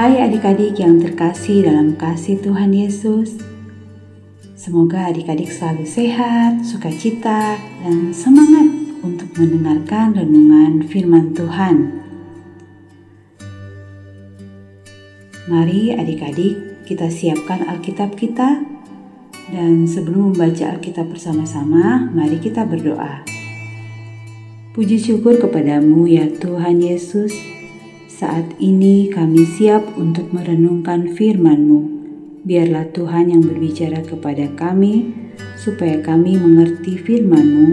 Hai adik-adik yang terkasih dalam kasih Tuhan Yesus. Semoga adik-adik selalu sehat, sukacita, dan semangat untuk mendengarkan renungan firman Tuhan. Mari adik-adik kita siapkan Alkitab kita dan sebelum membaca Alkitab bersama-sama, mari kita berdoa. Puji syukur kepadamu ya Tuhan Yesus, saat ini kami siap untuk merenungkan firman-Mu. Biarlah Tuhan yang berbicara kepada kami, supaya kami mengerti firman-Mu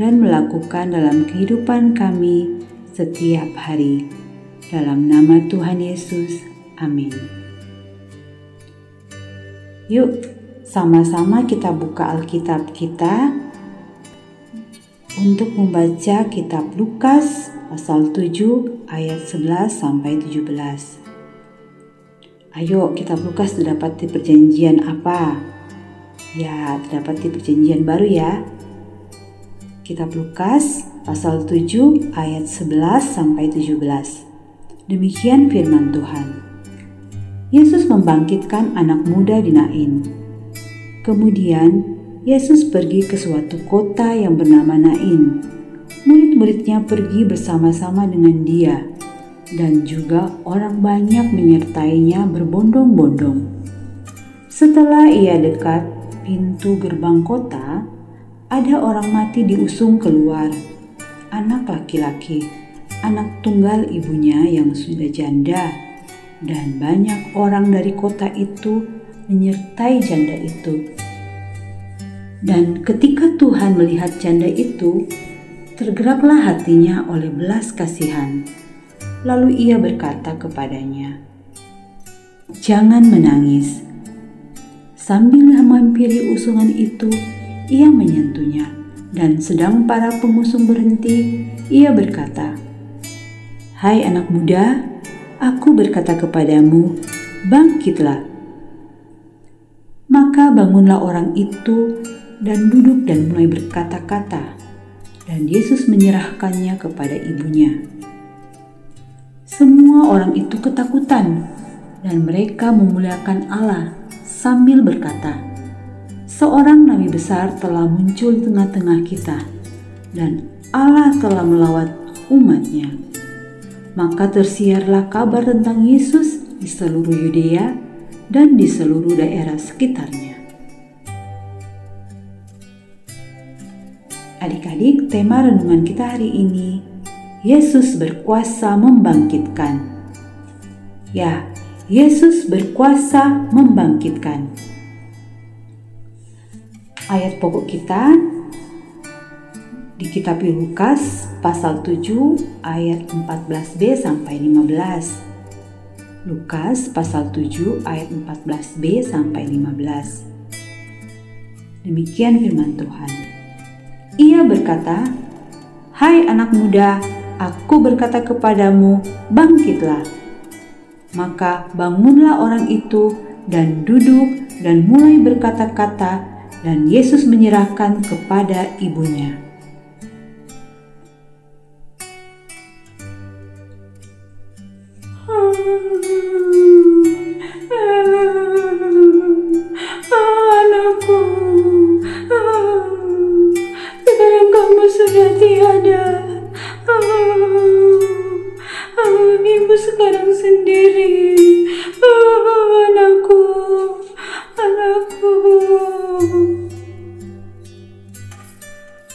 dan melakukan dalam kehidupan kami setiap hari. Dalam nama Tuhan Yesus, amin. Yuk, sama-sama kita buka Alkitab kita untuk membaca kitab Lukas pasal 7 ayat 11 sampai 17. Ayo kita Lukas terdapat di perjanjian apa? Ya, terdapat di perjanjian baru ya. Kitab Lukas pasal 7 ayat 11 sampai 17. Demikian firman Tuhan. Yesus membangkitkan anak muda di Nain. Kemudian Yesus pergi ke suatu kota yang bernama Nain. Murid-muridnya pergi bersama-sama dengan dia dan juga orang banyak menyertainya berbondong-bondong. Setelah ia dekat pintu gerbang kota, ada orang mati diusung keluar. Anak laki-laki, anak tunggal ibunya yang sudah janda, dan banyak orang dari kota itu menyertai janda itu. Dan ketika Tuhan melihat janda itu, tergeraklah hatinya oleh belas kasihan Lalu ia berkata kepadanya, "Jangan menangis." Sambil menghampiri usungan itu, ia menyentuhnya, dan sedang para pengusung berhenti, ia berkata, "Hai anak muda, aku berkata kepadamu, bangkitlah." Maka bangunlah orang itu dan duduk dan mulai berkata-kata, dan Yesus menyerahkannya kepada ibunya. Semua orang itu ketakutan dan mereka memuliakan Allah sambil berkata, Seorang nabi besar telah muncul di tengah-tengah kita dan Allah telah melawat umatnya. Maka tersiarlah kabar tentang Yesus di seluruh Yudea dan di seluruh daerah sekitarnya. Tema renungan kita hari ini Yesus berkuasa membangkitkan. Ya, Yesus berkuasa membangkitkan. Ayat pokok kita di kitab Lukas pasal 7 ayat 14b sampai 15. Lukas pasal 7 ayat 14b sampai 15. Demikian firman Tuhan. Ia berkata, "Hai anak muda, Aku berkata kepadamu, bangkitlah. Maka bangunlah orang itu dan duduk dan mulai berkata-kata dan Yesus menyerahkan kepada ibunya.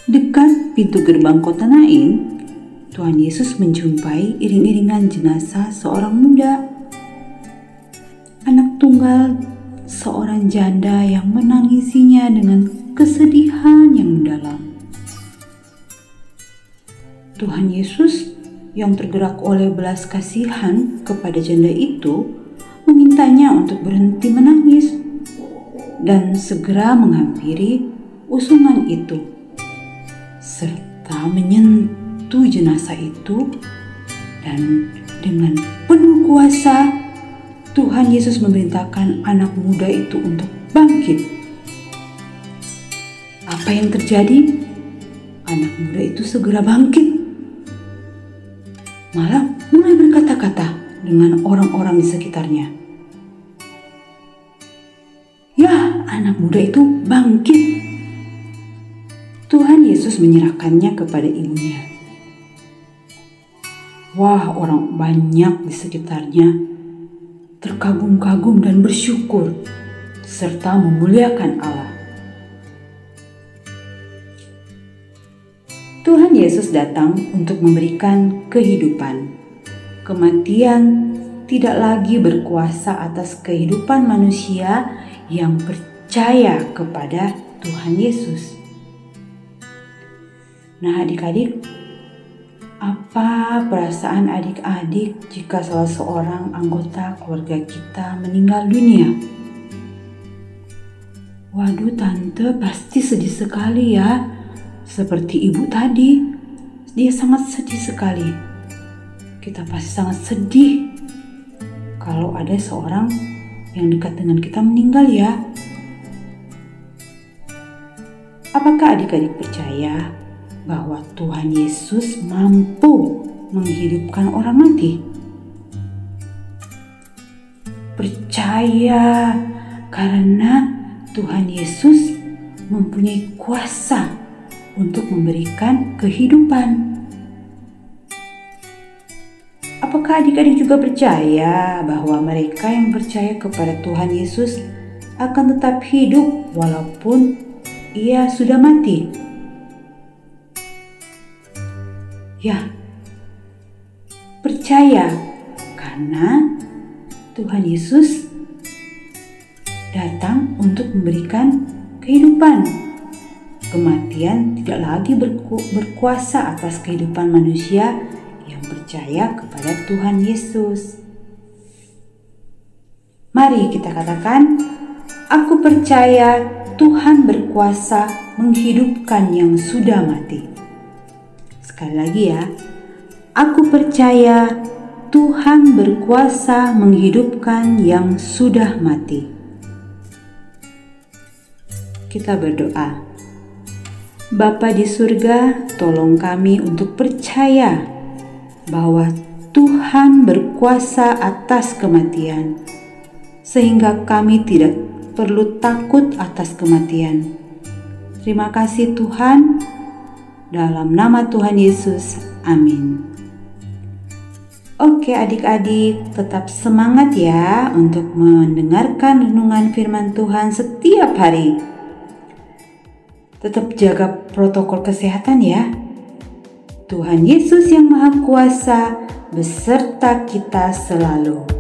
Dekat pintu gerbang kota Nain, Tuhan Yesus menjumpai iring-iringan jenazah seorang muda. Anak tunggal seorang janda yang menangisinya dengan kesedihan yang mendalam. Tuhan Yesus yang tergerak oleh belas kasihan kepada janda itu memintanya untuk berhenti menangis dan segera menghampiri usungan itu serta menyentuh jenazah itu dan dengan penuh kuasa Tuhan Yesus memerintahkan anak muda itu untuk bangkit. Apa yang terjadi? Anak muda itu segera bangkit malah mulai berkata-kata dengan orang-orang di sekitarnya. Anak muda itu bangkit. Tuhan Yesus menyerahkannya kepada ibunya. Wah, orang banyak di sekitarnya terkagum-kagum dan bersyukur serta memuliakan Allah. Tuhan Yesus datang untuk memberikan kehidupan. Kematian tidak lagi berkuasa atas kehidupan manusia yang percaya kepada Tuhan Yesus. Nah, adik-adik, apa perasaan adik-adik jika salah seorang anggota keluarga kita meninggal dunia? Waduh, tante pasti sedih sekali ya. Seperti ibu tadi, dia sangat sedih sekali. Kita pasti sangat sedih kalau ada seorang yang dekat dengan kita meninggal ya. Apakah adik-adik percaya bahwa Tuhan Yesus mampu menghidupkan orang mati? Percaya karena Tuhan Yesus mempunyai kuasa untuk memberikan kehidupan. Apakah adik-adik juga percaya bahwa mereka yang percaya kepada Tuhan Yesus akan tetap hidup walaupun ia sudah mati? Ya, percaya karena Tuhan Yesus datang untuk memberikan kehidupan. Kematian tidak lagi berku berkuasa atas kehidupan manusia yang percaya kepada Tuhan Yesus. Mari kita katakan, "Aku percaya Tuhan berkuasa menghidupkan yang sudah mati." Sekali lagi, ya, aku percaya Tuhan berkuasa menghidupkan yang sudah mati. Kita berdoa. Bapa di surga, tolong kami untuk percaya bahwa Tuhan berkuasa atas kematian, sehingga kami tidak perlu takut atas kematian. Terima kasih, Tuhan. Dalam nama Tuhan Yesus, amin. Oke, adik-adik, tetap semangat ya untuk mendengarkan renungan Firman Tuhan setiap hari. Tetap jaga protokol kesehatan ya Tuhan Yesus yang Maha Kuasa beserta kita selalu.